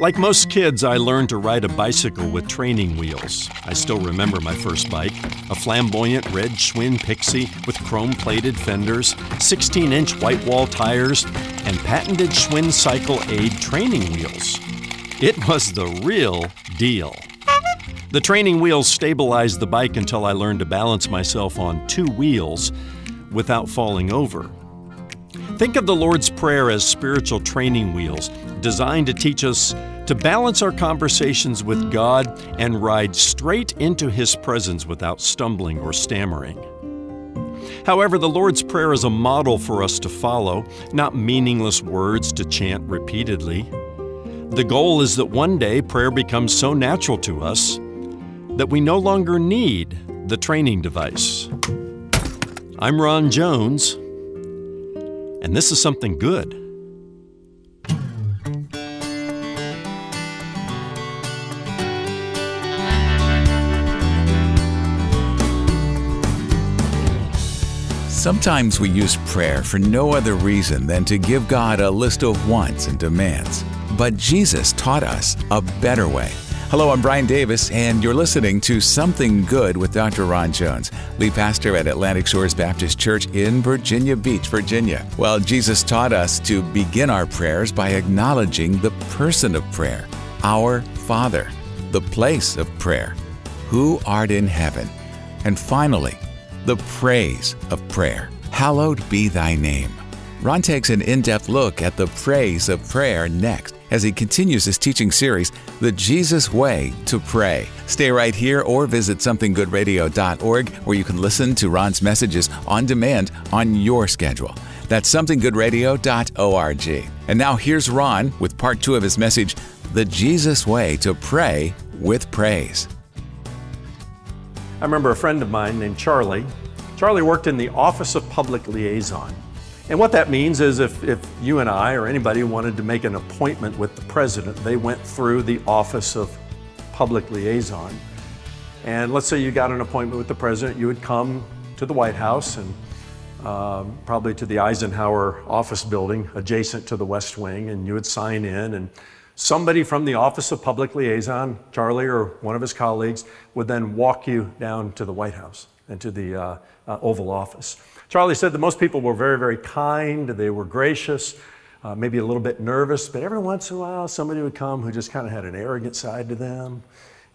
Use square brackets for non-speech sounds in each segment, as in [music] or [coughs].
Like most kids, I learned to ride a bicycle with training wheels. I still remember my first bike a flamboyant red Schwinn Pixie with chrome plated fenders, 16 inch white wall tires, and patented Schwinn Cycle Aid training wheels. It was the real deal. The training wheels stabilized the bike until I learned to balance myself on two wheels without falling over. Think of the Lord's Prayer as spiritual training wheels designed to teach us to balance our conversations with God and ride straight into His presence without stumbling or stammering. However, the Lord's Prayer is a model for us to follow, not meaningless words to chant repeatedly. The goal is that one day prayer becomes so natural to us that we no longer need the training device. I'm Ron Jones, and this is something good. Sometimes we use prayer for no other reason than to give God a list of wants and demands. But Jesus taught us a better way. Hello, I'm Brian Davis, and you're listening to Something Good with Dr. Ron Jones, lead pastor at Atlantic Shores Baptist Church in Virginia Beach, Virginia. Well, Jesus taught us to begin our prayers by acknowledging the person of prayer, our Father, the place of prayer, who art in heaven, and finally, the praise of prayer. Hallowed be thy name. Ron takes an in depth look at the praise of prayer next as he continues his teaching series, The Jesus Way to Pray. Stay right here or visit somethinggoodradio.org where you can listen to Ron's messages on demand on your schedule. That's somethinggoodradio.org. And now here's Ron with part two of his message, The Jesus Way to Pray with Praise. I remember a friend of mine named Charlie. Charlie worked in the Office of Public Liaison. And what that means is if, if you and I or anybody wanted to make an appointment with the president, they went through the Office of Public Liaison. And let's say you got an appointment with the president, you would come to the White House and um, probably to the Eisenhower office building adjacent to the West Wing, and you would sign in and somebody from the Office of Public Liaison, Charlie or one of his colleagues, would then walk you down to the White House and to the uh, uh, Oval Office. Charlie said that most people were very, very kind, they were gracious, uh, maybe a little bit nervous, but every once in a while somebody would come who just kind of had an arrogant side to them.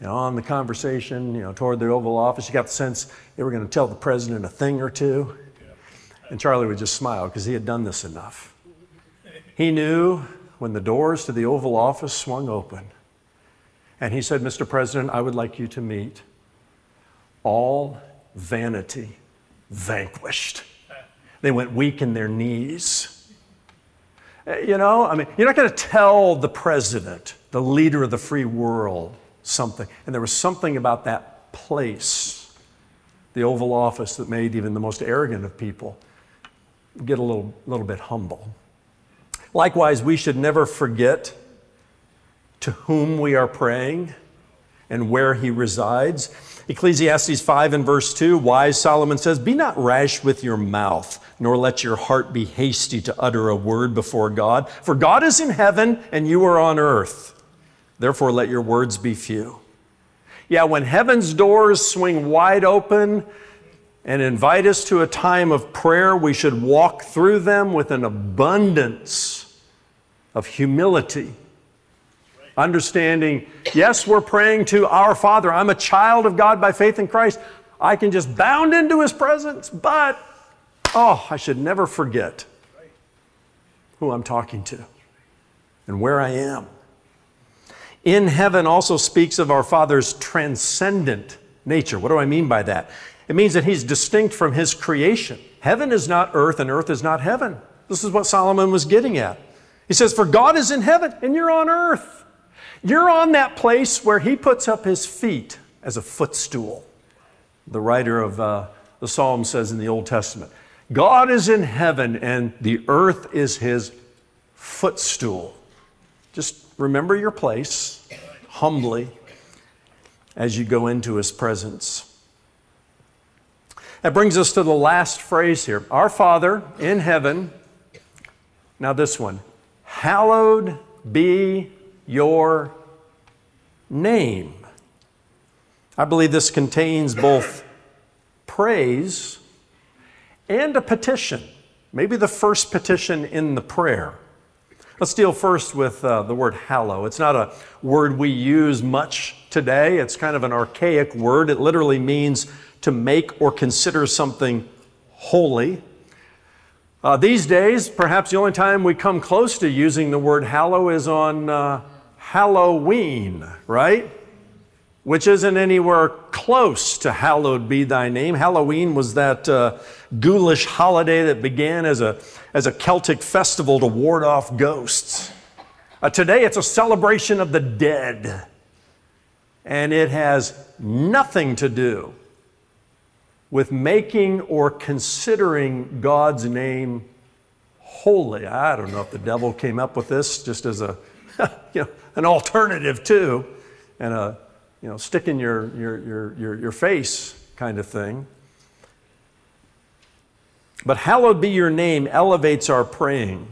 Know, on the conversation, you know, toward the Oval Office, you got the sense they were going to tell the president a thing or two. And Charlie would just smile because he had done this enough. He knew when the doors to the Oval Office swung open. And he said, Mr. President, I would like you to meet all vanity vanquished. They went weak in their knees. Uh, you know, I mean, you're not going to tell the president, the leader of the free world, something. And there was something about that place, the Oval Office, that made even the most arrogant of people get a little, little bit humble. Likewise, we should never forget to whom we are praying and where he resides. Ecclesiastes 5 and verse 2, wise Solomon says, Be not rash with your mouth, nor let your heart be hasty to utter a word before God. For God is in heaven and you are on earth. Therefore, let your words be few. Yeah, when heaven's doors swing wide open, and invite us to a time of prayer, we should walk through them with an abundance of humility. Understanding, yes, we're praying to our Father. I'm a child of God by faith in Christ. I can just bound into His presence, but, oh, I should never forget who I'm talking to and where I am. In heaven also speaks of our Father's transcendent nature. What do I mean by that? It means that He's distinct from His creation. Heaven is not earth, and earth is not heaven. This is what Solomon was getting at. He says, For God is in heaven and you're on earth. You're on that place where He puts up His feet as a footstool. The writer of uh, the Psalm says in the Old Testament, God is in heaven and the earth is His footstool. Just remember your place humbly as you go into His presence. That brings us to the last phrase here Our Father in heaven. Now, this one hallowed be your name. I believe this contains both praise and a petition, maybe the first petition in the prayer. Let's deal first with uh, the word hallow. It's not a word we use much today, it's kind of an archaic word. It literally means to make or consider something holy. Uh, these days, perhaps the only time we come close to using the word hallow is on uh, Halloween, right? Which isn't anywhere close to hallowed be thy name. Halloween was that uh, ghoulish holiday that began as a, as a Celtic festival to ward off ghosts. Uh, today, it's a celebration of the dead, and it has nothing to do with making or considering God's name holy. I don't know if the devil came up with this just as a, [laughs] you know, an alternative too, and a you know, stick in your, your, your, your, your face kind of thing. But hallowed be your name elevates our praying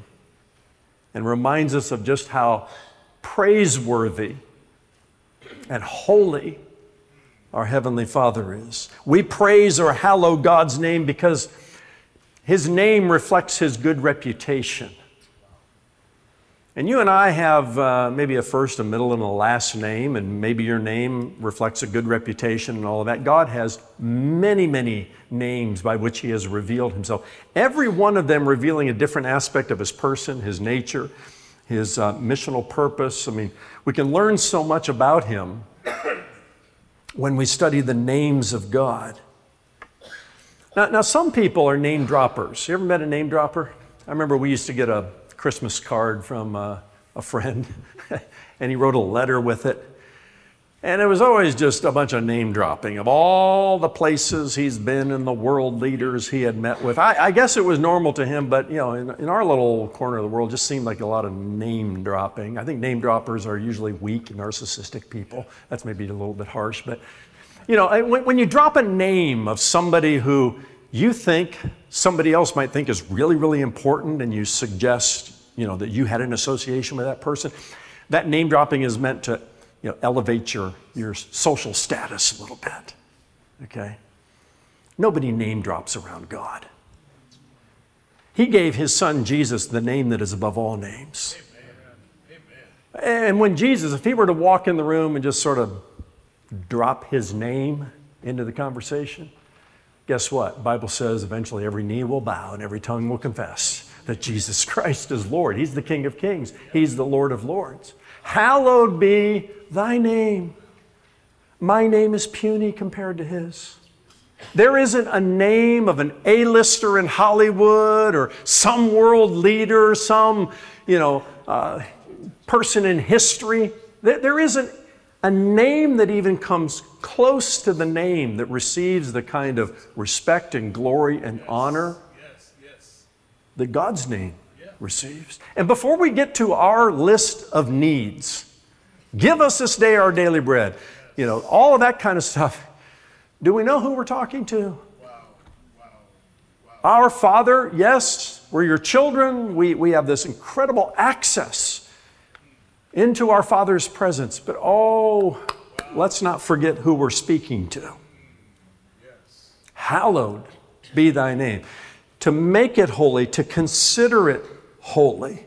and reminds us of just how praiseworthy and holy our Heavenly Father is. We praise or hallow God's name because His name reflects His good reputation. And you and I have uh, maybe a first, a middle, and a last name, and maybe your name reflects a good reputation and all of that. God has many, many names by which He has revealed Himself. Every one of them revealing a different aspect of His person, His nature, His uh, missional purpose. I mean, we can learn so much about Him [coughs] when we study the names of God. Now, now, some people are name droppers. You ever met a name dropper? I remember we used to get a Christmas card from uh, a friend, [laughs] and he wrote a letter with it. And it was always just a bunch of name dropping of all the places he's been and the world leaders he had met with. I, I guess it was normal to him, but you know, in, in, our little corner of the world, just seemed like a lot of name dropping. I think name droppers are usually weak, narcissistic people. That's maybe a little bit harsh, but you know, when, when you drop a name of somebody who you think somebody else might think is really, really important, and you suggest, you know, that you had an association with that person, that name dropping is meant to you know, elevate your, your social status a little bit. Okay? Nobody name drops around God. He gave his son Jesus the name that is above all names. Amen. Amen. And when Jesus, if he were to walk in the room and just sort of drop his name into the conversation, guess what? Bible says eventually every knee will bow and every tongue will confess that Jesus [laughs] Christ is Lord. He's the King of Kings. He's the Lord of Lords. Hallowed be thy name. My name is puny compared to his. There isn't a name of an A-lister in Hollywood or some world leader, some, you know, uh, person in history. There isn't a name that even comes close to the name that receives the kind of respect and glory and honor that God's name receives. And before we get to our list of needs, give us this day our daily bread, you know, all of that kind of stuff. Do we know who we're talking to? Our Father, yes, we're your children. We, we have this incredible access into our Father's presence. But oh, let's not forget who we're speaking to. Hallowed be thy name. To make it holy, to consider it holy.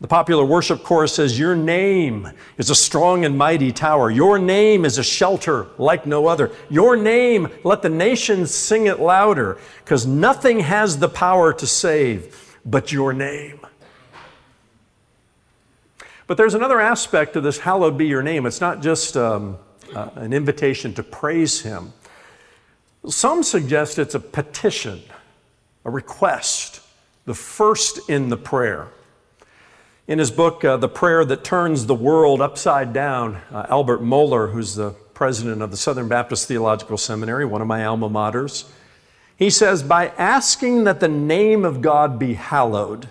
The popular worship chorus says, Your name is a strong and mighty tower. Your name is a shelter like no other. Your name, let the nations sing it louder, because nothing has the power to save but your name. But there's another aspect of this, hallowed be your name. It's not just um, uh, an invitation to praise Him. Some suggest it's a petition, a request the first in the prayer. In his book, uh, The Prayer That Turns the World Upside Down, uh, Albert Mohler, who's the president of the Southern Baptist Theological Seminary, one of my alma maters, he says, By asking that the name of God be hallowed,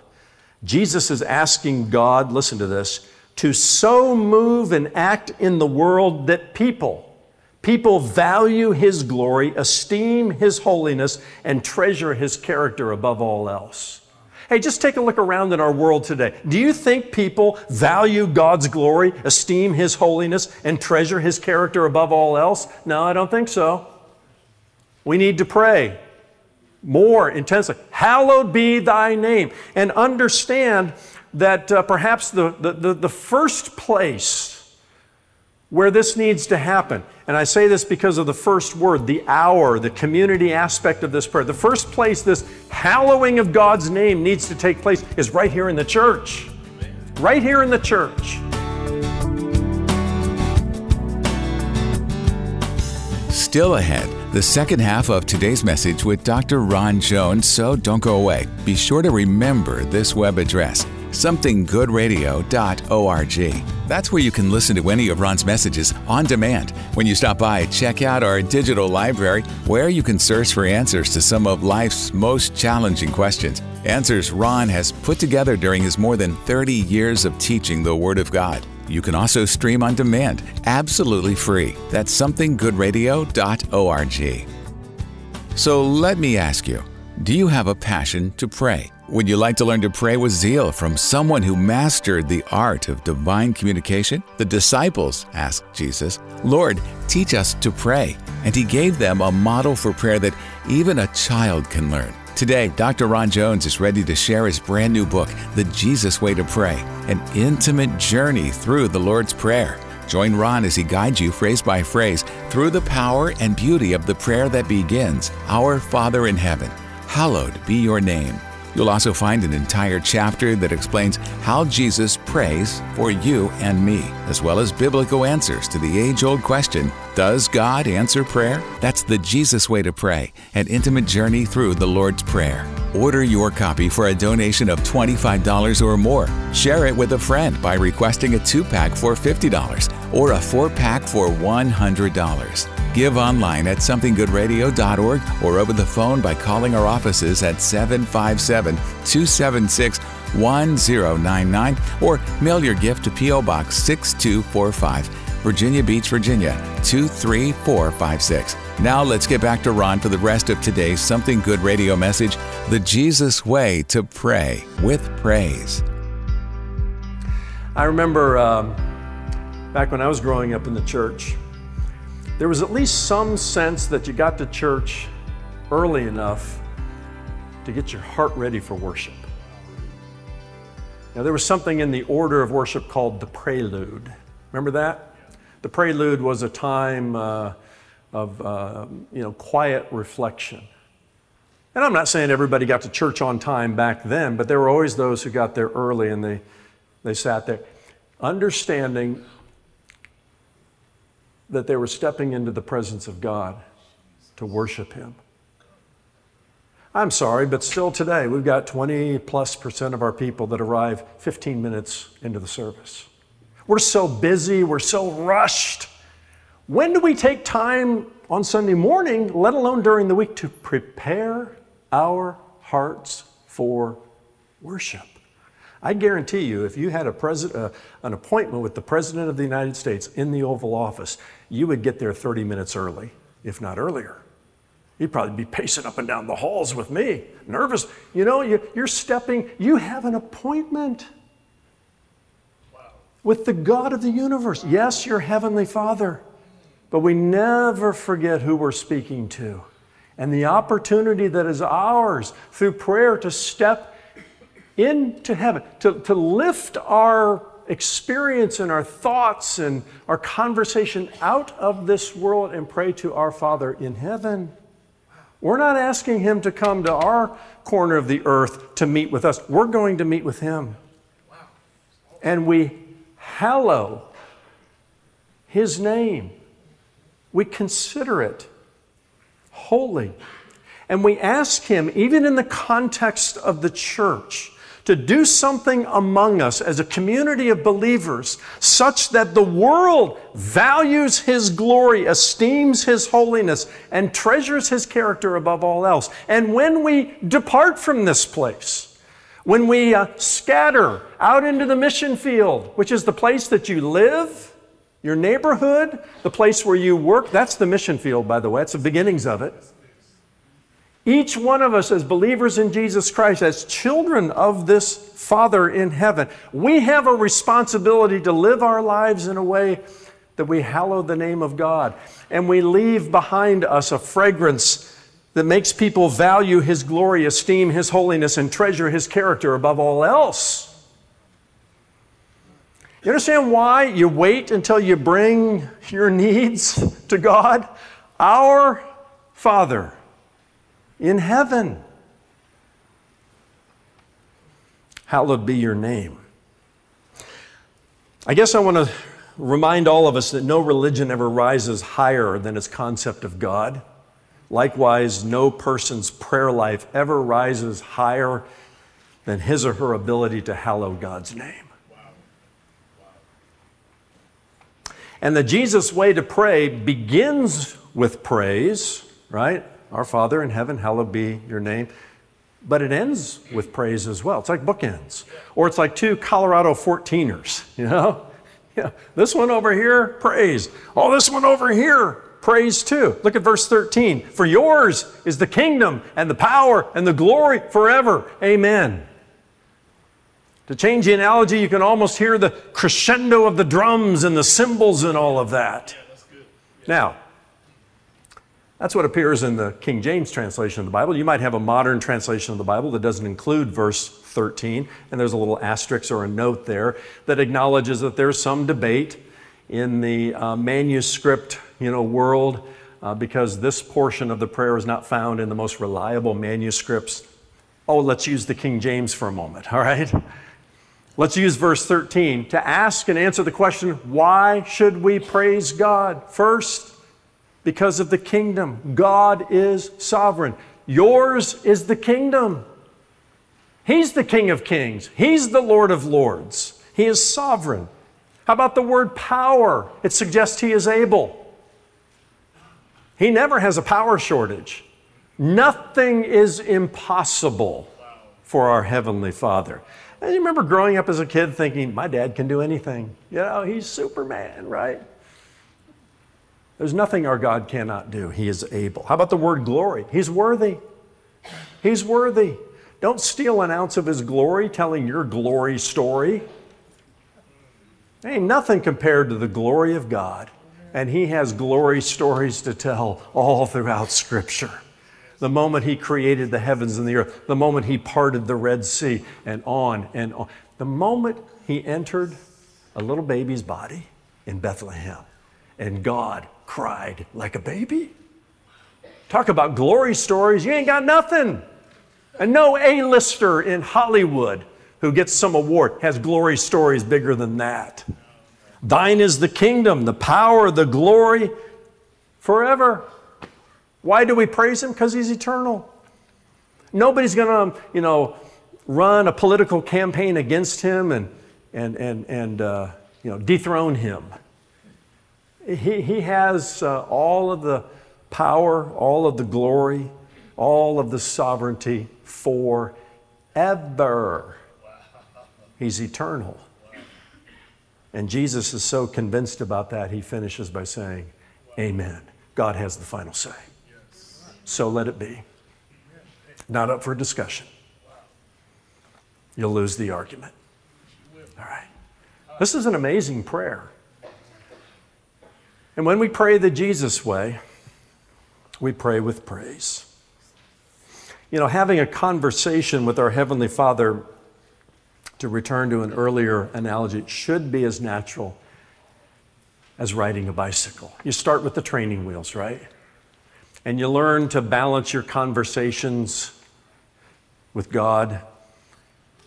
Jesus is asking God, listen to this, to so move and act in the world that people, People value His glory, esteem His holiness, and treasure His character above all else. Hey, just take a look around in our world today. Do you think people value God's glory, esteem His holiness, and treasure His character above all else? No, I don't think so. We need to pray more intensely. Hallowed be thy name. And understand that uh, perhaps the, the, the first place where this needs to happen, and I say this because of the first word, the our, the community aspect of this prayer. The first place this hallowing of God's name needs to take place is right here in the church. Right here in the church. Still ahead, the second half of today's message with Dr. Ron Jones, so don't go away. Be sure to remember this web address somethinggoodradio.org. That's where you can listen to any of Ron's messages on demand. When you stop by, check out our digital library where you can search for answers to some of life's most challenging questions. Answers Ron has put together during his more than 30 years of teaching the Word of God. You can also stream on demand, absolutely free. That's somethinggoodradio.org. So let me ask you do you have a passion to pray? Would you like to learn to pray with zeal from someone who mastered the art of divine communication? The disciples asked Jesus, Lord, teach us to pray. And he gave them a model for prayer that even a child can learn. Today, Dr. Ron Jones is ready to share his brand new book, The Jesus Way to Pray, an intimate journey through the Lord's Prayer. Join Ron as he guides you phrase by phrase through the power and beauty of the prayer that begins Our Father in Heaven, hallowed be your name. You'll also find an entire chapter that explains how Jesus prays for you and me, as well as biblical answers to the age old question Does God answer prayer? That's the Jesus Way to Pray, an intimate journey through the Lord's Prayer. Order your copy for a donation of $25 or more. Share it with a friend by requesting a two pack for $50 or a four pack for $100. Give online at somethinggoodradio.org or over the phone by calling our offices at 757 276 1099 or mail your gift to P.O. Box 6245, Virginia Beach, Virginia 23456. Now let's get back to Ron for the rest of today's Something Good radio message The Jesus Way to Pray with Praise. I remember um, back when I was growing up in the church, there was at least some sense that you got to church early enough to get your heart ready for worship. Now, there was something in the order of worship called the prelude. Remember that? The prelude was a time uh, of uh, you know, quiet reflection. And I'm not saying everybody got to church on time back then, but there were always those who got there early and they, they sat there. Understanding that they were stepping into the presence of God to worship Him. I'm sorry, but still today, we've got 20 plus percent of our people that arrive 15 minutes into the service. We're so busy, we're so rushed. When do we take time on Sunday morning, let alone during the week, to prepare our hearts for worship? I guarantee you, if you had a pres- uh, an appointment with the President of the United States in the Oval Office, you would get there 30 minutes early, if not earlier. You'd probably be pacing up and down the halls with me, nervous. You know, you, are stepping, you have an appointment with the God of the universe. Yes, your Heavenly Father, but we never forget who we're speaking to and the opportunity that is ours through prayer to step into heaven, to, to lift our experience and our thoughts and our conversation out of this world and pray to our Father in heaven. We're not asking Him to come to our corner of the earth to meet with us. We're going to meet with Him. And we hallow His name. We consider it holy. And we ask Him, even in the context of the church, to do something among us as a community of believers such that the world values His glory, esteems His holiness, and treasures His character above all else. And when we depart from this place, when we uh, scatter out into the mission field, which is the place that you live, your neighborhood, the place where you work, that's the mission field, by the way, it's the beginnings of it. Each one of us, as believers in Jesus Christ, as children of this Father in heaven, we have a responsibility to live our lives in a way that we hallow the name of God and we leave behind us a fragrance that makes people value His glory, esteem His holiness, and treasure His character above all else. You understand why you wait until you bring your needs to God? Our Father in heaven. Hallowed be your name. I guess I want to remind all of us that no religion ever rises higher than its concept of God. Likewise, no person's prayer life ever rises higher than his or her ability to hallow God's name. And the Jesus way to pray begins with praise, right? Our Father in heaven, hallowed be your name. But it ends with praise as well. It's like bookends. Or it's like two Colorado 14ers, you know? [laughs] Yeah, this one over here, praise. Oh, this one over here, praise too. Look at verse 13. For yours is the kingdom and the power and the glory forever. Amen. To change the analogy, you can almost hear the crescendo of the drums and the cymbals and all of that. Now, that's what appears in the King James translation of the Bible. You might have a modern translation of the Bible that doesn't include verse 13, and there's a little asterisk or a note there that acknowledges that there's some debate in the uh, manuscript you know, world uh, because this portion of the prayer is not found in the most reliable manuscripts. Oh, let's use the King James for a moment, all right? Let's use verse 13 to ask and answer the question why should we praise God? First, because of the kingdom. God is sovereign. Yours is the kingdom. He's the King of kings, He's the Lord of lords. He is sovereign. How about the word power? It suggests He is able. He never has a power shortage. Nothing is impossible for our Heavenly Father. And you remember growing up as a kid thinking, my dad can do anything. You know, he's Superman, right? There's nothing our God cannot do. He is able. How about the word glory? He's worthy. He's worthy. Don't steal an ounce of his glory telling your glory story. Ain't nothing compared to the glory of God. And he has glory stories to tell all throughout Scripture. The moment he created the heavens and the earth, the moment he parted the Red Sea, and on and on. The moment he entered a little baby's body in Bethlehem, and God cried like a baby. Talk about glory stories. You ain't got nothing. And no A-lister in Hollywood who gets some award has glory stories bigger than that. Thine is the kingdom, the power, the glory forever. Why do we praise him? Because he's eternal. Nobody's going to, you know, run a political campaign against him and, and, and, and uh, you know, dethrone him. He, he has uh, all of the power, all of the glory, all of the sovereignty forever. He's eternal. And Jesus is so convinced about that, he finishes by saying, Amen. God has the final say. So let it be. Not up for discussion. You'll lose the argument. All right. This is an amazing prayer. And when we pray the Jesus way, we pray with praise. You know, having a conversation with our Heavenly Father, to return to an earlier analogy, it should be as natural as riding a bicycle. You start with the training wheels, right? And you learn to balance your conversations with God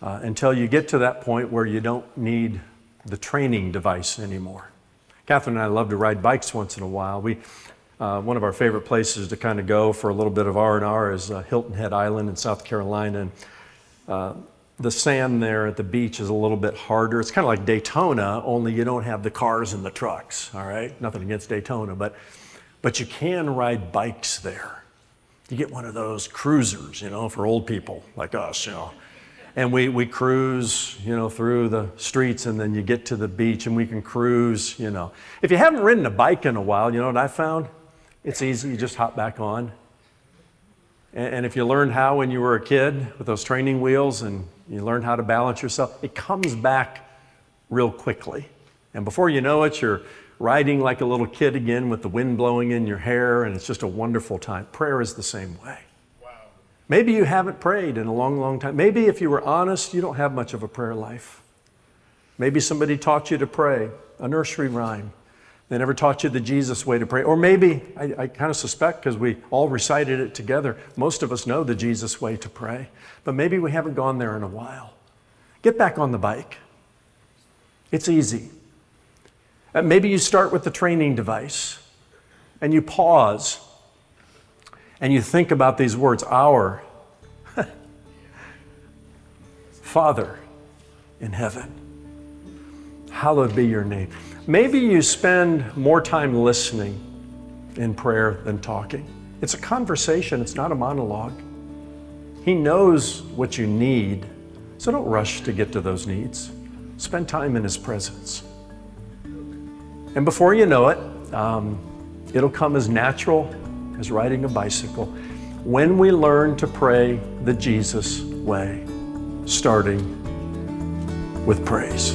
uh, until you get to that point where you don't need the training device anymore. Catherine and I love to ride bikes once in a while. We, uh, one of our favorite places to kind of go for a little bit of R&R is uh, Hilton Head Island in South Carolina. And, uh, the sand there at the beach is a little bit harder. It's kind of like Daytona, only you don't have the cars and the trucks, all right? Nothing against Daytona, but, but you can ride bikes there. You get one of those cruisers, you know, for old people like us, you know and we, we cruise, you know, through the streets and then you get to the beach and we can cruise, you know. If you haven't ridden a bike in a while, you know what I found? It's easy, you just hop back on. And if you learned how when you were a kid with those training wheels and you learned how to balance yourself, it comes back real quickly. And before you know it, you're riding like a little kid again with the wind blowing in your hair, and it's just a wonderful time. Prayer is the same way. Maybe you haven't prayed in a long, long time. Maybe if you were honest, you don't have much of a prayer life. Maybe somebody taught you to pray, a nursery rhyme. They never taught you the Jesus way to pray. Or maybe, I, I kind of suspect because we all recited it together, most of us know the Jesus way to pray. But maybe we haven't gone there in a while. Get back on the bike. It's easy. Uh, maybe you start with the training device and you pause and you think about these words Our Father in heaven, hallowed be your name. Maybe you spend more time listening in prayer than talking. It's a conversation, it's not a monologue. He knows what you need, so don't rush to get to those needs. Spend time in His presence. And before you know it, um, it'll come as natural riding a bicycle when we learn to pray the Jesus way, starting with praise.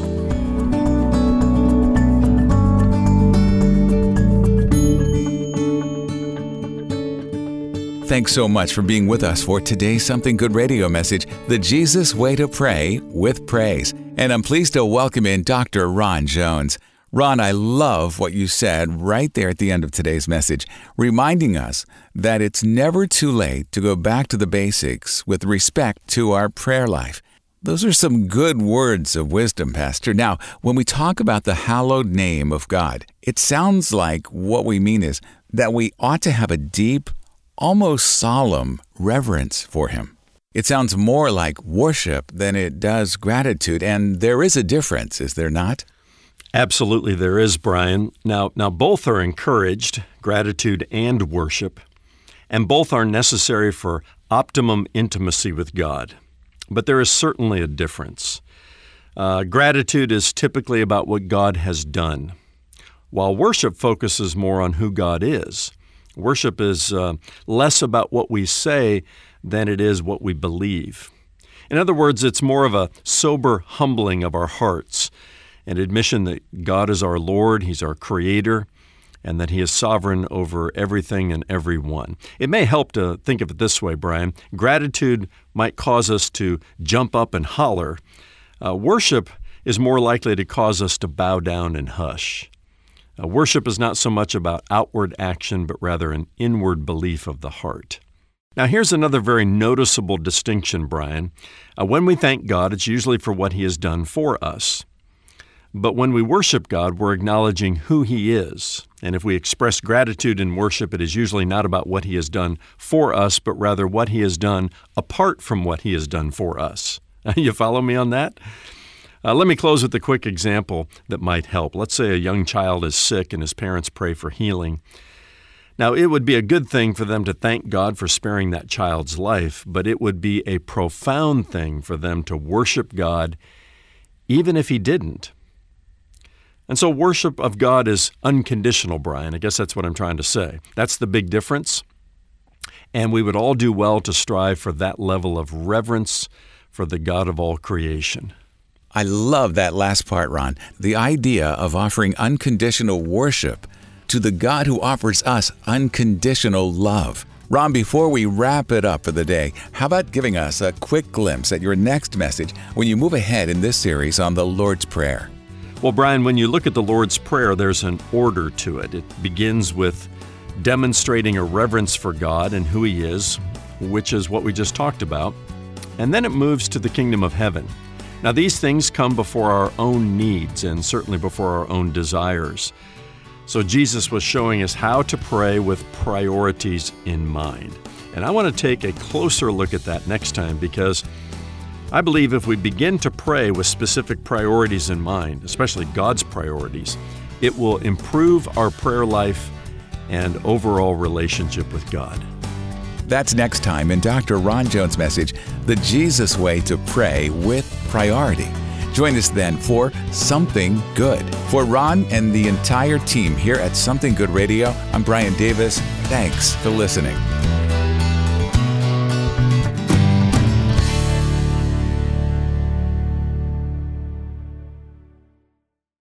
Thanks so much for being with us for today's Something Good radio message, The Jesus Way to Pray with Praise. And I'm pleased to welcome in Dr. Ron Jones. Ron, I love what you said right there at the end of today's message, reminding us that it's never too late to go back to the basics with respect to our prayer life. Those are some good words of wisdom, Pastor. Now, when we talk about the hallowed name of God, it sounds like what we mean is that we ought to have a deep, almost solemn reverence for Him. It sounds more like worship than it does gratitude, and there is a difference, is there not? Absolutely, there is, Brian. Now, now both are encouraged, gratitude and worship, and both are necessary for optimum intimacy with God. But there is certainly a difference. Uh, gratitude is typically about what God has done, while worship focuses more on who God is. Worship is uh, less about what we say than it is what we believe. In other words, it's more of a sober humbling of our hearts an admission that God is our Lord, He's our Creator, and that He is sovereign over everything and everyone. It may help to think of it this way, Brian. Gratitude might cause us to jump up and holler. Uh, worship is more likely to cause us to bow down and hush. Uh, worship is not so much about outward action, but rather an inward belief of the heart. Now, here's another very noticeable distinction, Brian. Uh, when we thank God, it's usually for what He has done for us. But when we worship God, we're acknowledging who He is. And if we express gratitude in worship, it is usually not about what He has done for us, but rather what He has done apart from what He has done for us. [laughs] you follow me on that? Uh, let me close with a quick example that might help. Let's say a young child is sick and his parents pray for healing. Now, it would be a good thing for them to thank God for sparing that child's life, but it would be a profound thing for them to worship God even if He didn't. And so worship of God is unconditional, Brian. I guess that's what I'm trying to say. That's the big difference. And we would all do well to strive for that level of reverence for the God of all creation. I love that last part, Ron. The idea of offering unconditional worship to the God who offers us unconditional love. Ron, before we wrap it up for the day, how about giving us a quick glimpse at your next message when you move ahead in this series on the Lord's Prayer? Well, Brian, when you look at the Lord's Prayer, there's an order to it. It begins with demonstrating a reverence for God and who He is, which is what we just talked about. And then it moves to the kingdom of heaven. Now, these things come before our own needs and certainly before our own desires. So, Jesus was showing us how to pray with priorities in mind. And I want to take a closer look at that next time because I believe if we begin to pray with specific priorities in mind, especially God's priorities, it will improve our prayer life and overall relationship with God. That's next time in Dr. Ron Jones' message, The Jesus Way to Pray with Priority. Join us then for Something Good. For Ron and the entire team here at Something Good Radio, I'm Brian Davis. Thanks for listening.